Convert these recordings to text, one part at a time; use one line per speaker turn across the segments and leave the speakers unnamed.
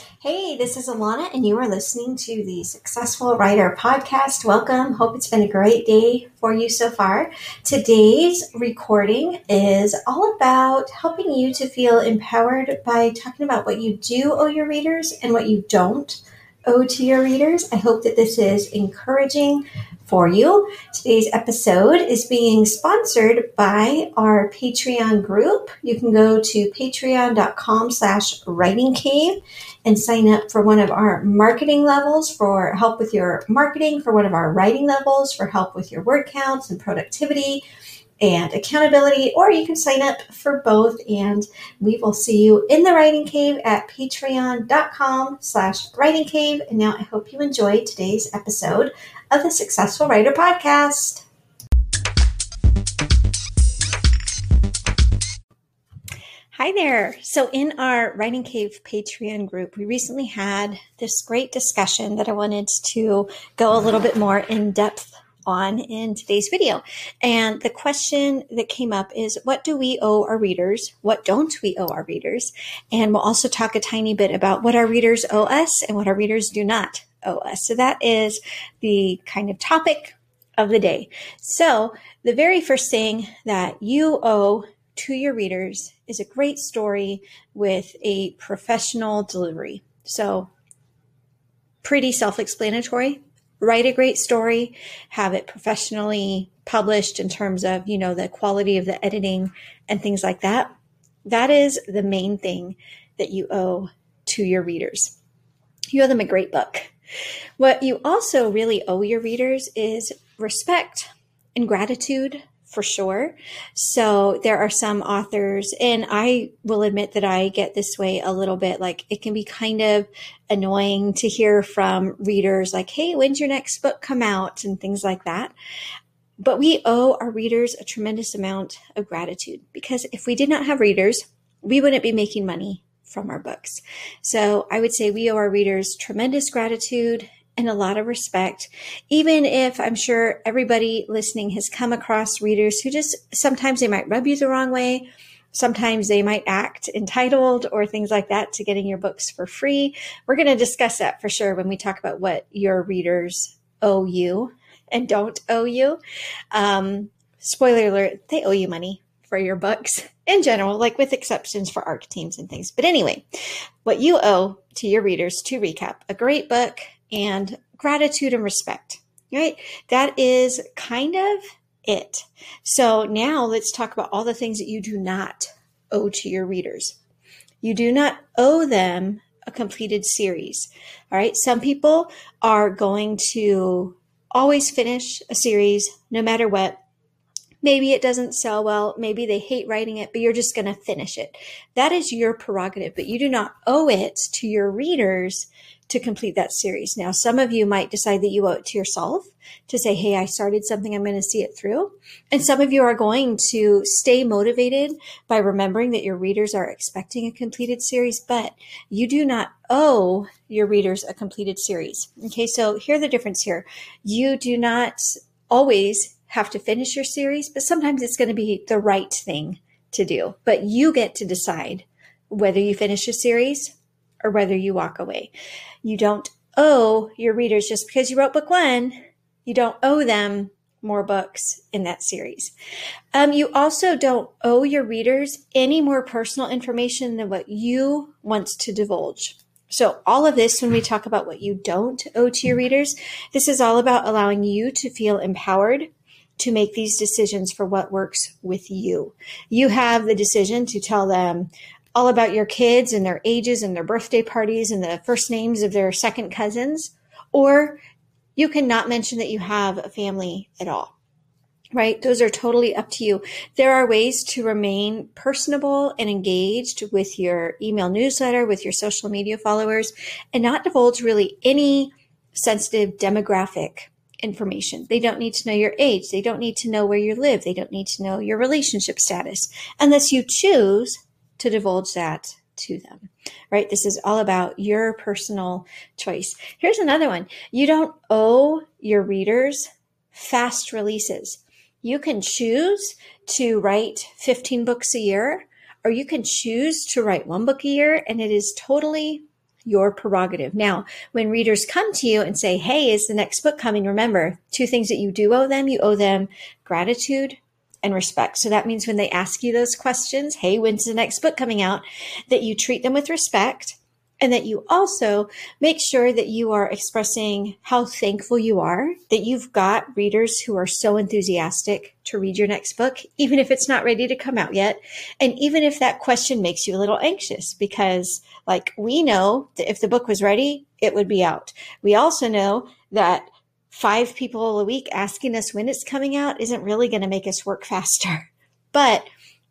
Hey, this is Alana, and you are listening to the Successful Writer Podcast. Welcome. Hope it's been a great day for you so far. Today's recording is all about helping you to feel empowered by talking about what you do owe your readers and what you don't to your readers. I hope that this is encouraging for you. Today's episode is being sponsored by our Patreon group. You can go to patreon.com slash writing cave and sign up for one of our marketing levels for help with your marketing, for one of our writing levels for help with your word counts and productivity and accountability, or you can sign up for both. And we will see you in the writing cave at patreon.com slash writing cave. And now I hope you enjoyed today's episode of the Successful Writer Podcast. Hi there. So, in our Writing Cave Patreon group, we recently had this great discussion that I wanted to go a little bit more in depth on in today's video. And the question that came up is what do we owe our readers? What don't we owe our readers? And we'll also talk a tiny bit about what our readers owe us and what our readers do not owe us. So that is the kind of topic of the day. So the very first thing that you owe to your readers is a great story with a professional delivery. So pretty self-explanatory. Write a great story, have it professionally published in terms of, you know, the quality of the editing and things like that. That is the main thing that you owe to your readers. You owe them a great book. What you also really owe your readers is respect and gratitude for sure. So there are some authors, and I will admit that I get this way a little bit. Like it can be kind of annoying to hear from readers, like, hey, when's your next book come out? And things like that. But we owe our readers a tremendous amount of gratitude because if we did not have readers, we wouldn't be making money from our books. So I would say we owe our readers tremendous gratitude and a lot of respect, even if I'm sure everybody listening has come across readers who just sometimes they might rub you the wrong way. Sometimes they might act entitled or things like that to getting your books for free. We're going to discuss that for sure when we talk about what your readers owe you and don't owe you. Um, spoiler alert, they owe you money for your books in general, like with exceptions for ARC teams and things. But anyway, what you owe to your readers, to recap, a great book and gratitude and respect, right? That is kind of it. So now let's talk about all the things that you do not owe to your readers. You do not owe them a completed series. All right. Some people are going to always finish a series no matter what Maybe it doesn't sell well. Maybe they hate writing it, but you're just going to finish it. That is your prerogative, but you do not owe it to your readers to complete that series. Now, some of you might decide that you owe it to yourself to say, Hey, I started something. I'm going to see it through. And some of you are going to stay motivated by remembering that your readers are expecting a completed series, but you do not owe your readers a completed series. Okay. So here's the difference here. You do not always have to finish your series, but sometimes it's going to be the right thing to do. But you get to decide whether you finish a series or whether you walk away. You don't owe your readers just because you wrote book one, you don't owe them more books in that series. Um, you also don't owe your readers any more personal information than what you want to divulge. So, all of this, when we talk about what you don't owe to your readers, this is all about allowing you to feel empowered to make these decisions for what works with you. You have the decision to tell them all about your kids and their ages and their birthday parties and the first names of their second cousins, or you can not mention that you have a family at all. Right? Those are totally up to you. There are ways to remain personable and engaged with your email newsletter, with your social media followers, and not divulge really any sensitive demographic information. They don't need to know your age. They don't need to know where you live. They don't need to know your relationship status unless you choose to divulge that to them, right? This is all about your personal choice. Here's another one. You don't owe your readers fast releases. You can choose to write 15 books a year, or you can choose to write one book a year, and it is totally your prerogative. Now, when readers come to you and say, Hey, is the next book coming? Remember two things that you do owe them. You owe them gratitude and respect. So that means when they ask you those questions, Hey, when's the next book coming out? That you treat them with respect and that you also make sure that you are expressing how thankful you are that you've got readers who are so enthusiastic to read your next book, even if it's not ready to come out yet. And even if that question makes you a little anxious, because like we know that if the book was ready, it would be out. We also know that five people a week asking us when it's coming out isn't really going to make us work faster. But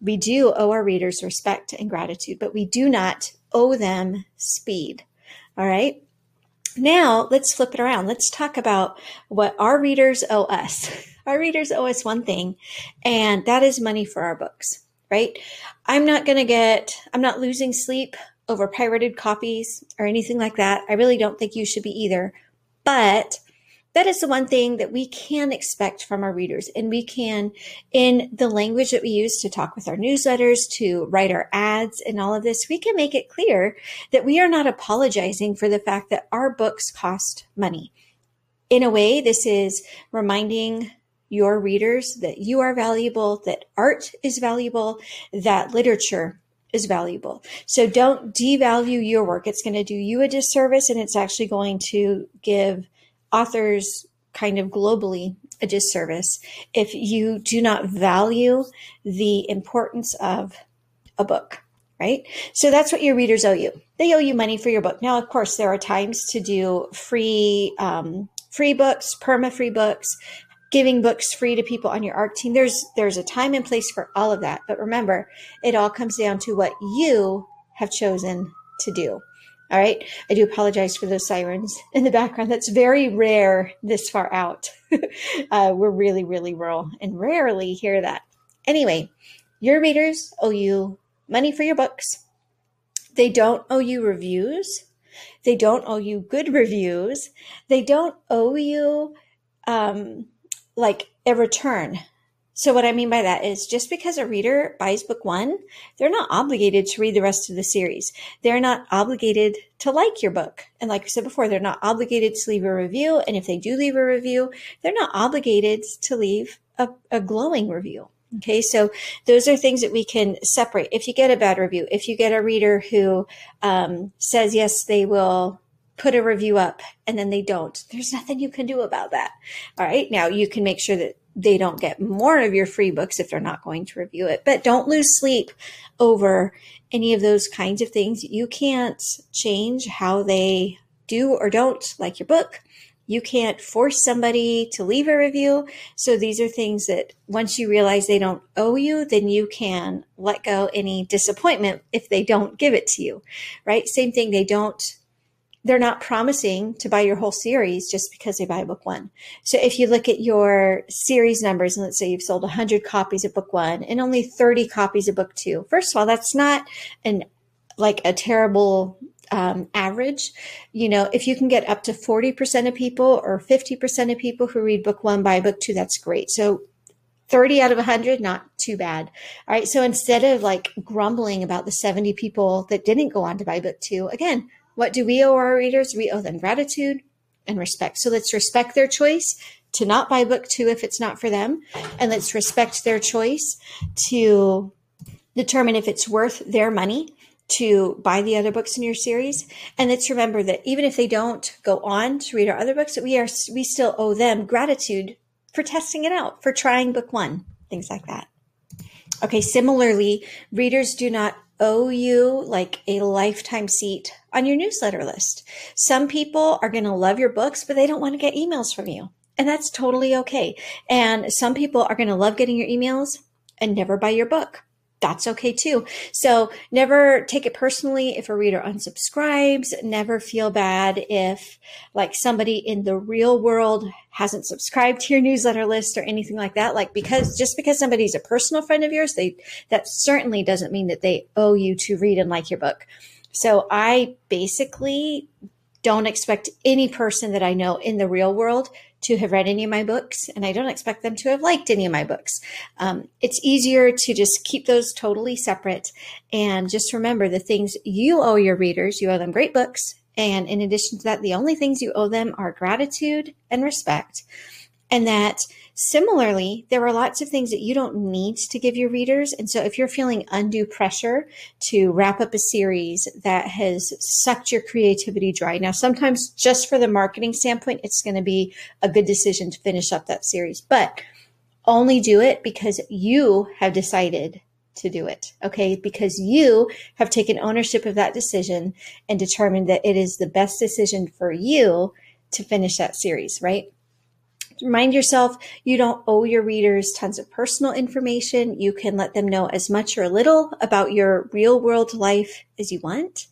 we do owe our readers respect and gratitude, but we do not owe them speed. All right. Now let's flip it around. Let's talk about what our readers owe us. Our readers owe us one thing, and that is money for our books, right? I'm not going to get, I'm not losing sleep over pirated copies or anything like that. I really don't think you should be either. But that is the one thing that we can expect from our readers. And we can, in the language that we use to talk with our newsletters, to write our ads and all of this, we can make it clear that we are not apologizing for the fact that our books cost money. In a way, this is reminding your readers that you are valuable, that art is valuable, that literature is valuable. So don't devalue your work. It's going to do you a disservice and it's actually going to give authors kind of globally a disservice if you do not value the importance of a book, right? So that's what your readers owe you. They owe you money for your book. Now, of course, there are times to do free, um, free books, perma free books, giving books free to people on your ARC team. There's there's a time and place for all of that. But remember, it all comes down to what you have chosen to do. All right. I do apologize for those sirens in the background. That's very rare this far out. uh, we're really, really rural and rarely hear that. Anyway, your readers owe you money for your books. They don't owe you reviews. They don't owe you good reviews. They don't owe you um, like a return. So what I mean by that is just because a reader buys book one, they're not obligated to read the rest of the series. They're not obligated to like your book. And like I said before, they're not obligated to leave a review. And if they do leave a review, they're not obligated to leave a, a glowing review. Okay, so those are things that we can separate. If you get a bad review, if you get a reader who um, says yes, they will put a review up and then they don't, there's nothing you can do about that. All right, now you can make sure that they don't get more of your free books if they're not going to review it. But don't lose sleep over any of those kinds of things. You can't change how they do or don't like your book. You can't force somebody to leave a review. So these are things that once you realize they don't owe you, then you can let go any disappointment if they don't give it to you, right? Same thing. They don't they're not promising to buy your whole series just because they buy book one. So if you look at your series numbers and let's say you've sold 100 copies of book one and only 30 copies of book two, first of all, that's not an like a terrible um, average. You know, if you can get up to 40% of people or 50% of people who read book one buy book two, that's great. So 30 out of 100, not too bad. All right. So instead of like grumbling about the 70 people that didn't go on to buy book two, again, what do we owe our readers? We owe them gratitude and respect. So let's respect their choice to not buy book two if it's not for them. And let's respect their choice to determine if it's worth their money to buy the other books in your series. And let's remember that even if they don't go on to read our other books, we are we still owe them gratitude for testing it out, for trying book one, things like that. Okay, similarly, readers do not owe you like a lifetime seat on your newsletter list. Some people are going to love your books, but they don't want to get emails from you. And that's totally okay. And some people are going to love getting your emails and never buy your book that's okay too. So never take it personally if a reader unsubscribes. Never feel bad if like somebody in the real world hasn't subscribed to your newsletter list or anything like that. Like because just because somebody's a personal friend of yours, they that certainly doesn't mean that they owe you to read and like your book. So I basically don't expect any person that I know in the real world to have read any of my books, and I don't expect them to have liked any of my books. Um, it's easier to just keep those totally separate and just remember the things you owe your readers. You owe them great books, And in addition to that, the only things you owe them are gratitude and respect. And that similarly, there are lots of things that you don't need to give your readers. And so if you're feeling undue pressure to wrap up a series that has sucked your creativity dry, now sometimes just for the marketing standpoint, it's going to be a good decision to finish up that series, but only do it because you have decided to do it. Okay. Because you have taken ownership of that decision and determined that it is the best decision for you to finish that series, right? Remind yourself you don't owe your readers tons of personal information. You can let them know as much or a little about your real world life as you want.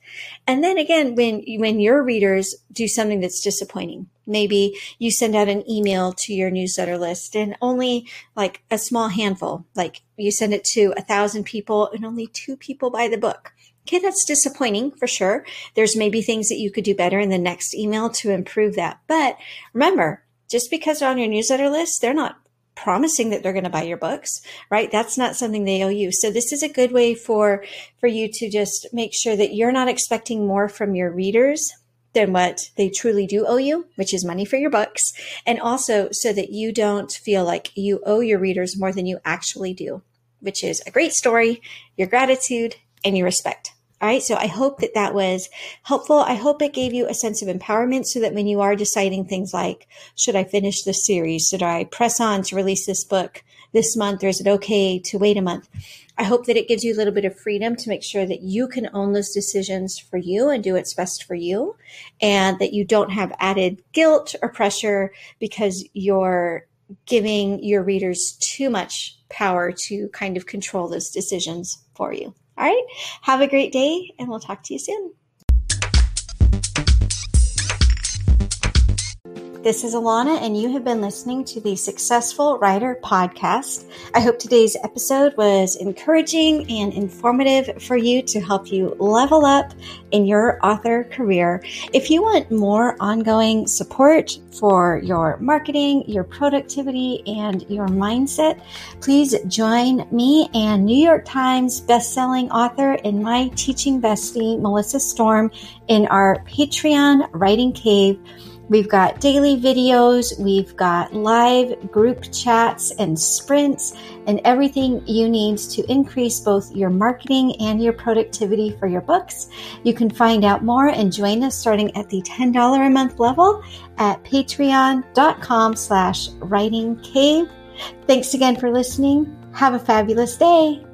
And then again, when, when your readers do something that's disappointing, maybe you send out an email to your newsletter list and only like a small handful, like you send it to a thousand people and only two people buy the book. Okay, that's disappointing for sure. There's maybe things that you could do better in the next email to improve that. But remember, just because they're on your newsletter list, they're not promising that they're going to buy your books, right? That's not something they owe you. So this is a good way for, for you to just make sure that you're not expecting more from your readers than what they truly do owe you, which is money for your books. And also so that you don't feel like you owe your readers more than you actually do, which is a great story, your gratitude, and your respect. All right. So I hope that that was helpful. I hope it gave you a sense of empowerment so that when you are deciding things like, should I finish this series? Should I press on to release this book this month? Or is it okay to wait a month? I hope that it gives you a little bit of freedom to make sure that you can own those decisions for you and do what's best for you and that you don't have added guilt or pressure because you're giving your readers too much power to kind of control those decisions for you. All right. Have a great day, and we'll talk to you soon. This is Alana, and you have been listening to the Successful Writer Podcast. I hope today's episode was encouraging and informative for you to help you level up in your author career. If you want more ongoing support for your marketing, your productivity, and your mindset, please join me and New York Times bestselling author and my teaching bestie, Melissa Storm, in our Patreon Writing Cave We've got daily videos, we've got live group chats and sprints, and everything you need to increase both your marketing and your productivity for your books. You can find out more and join us starting at the $10 a month level at patreon.com slash writing cave. Thanks again for listening. Have a fabulous day.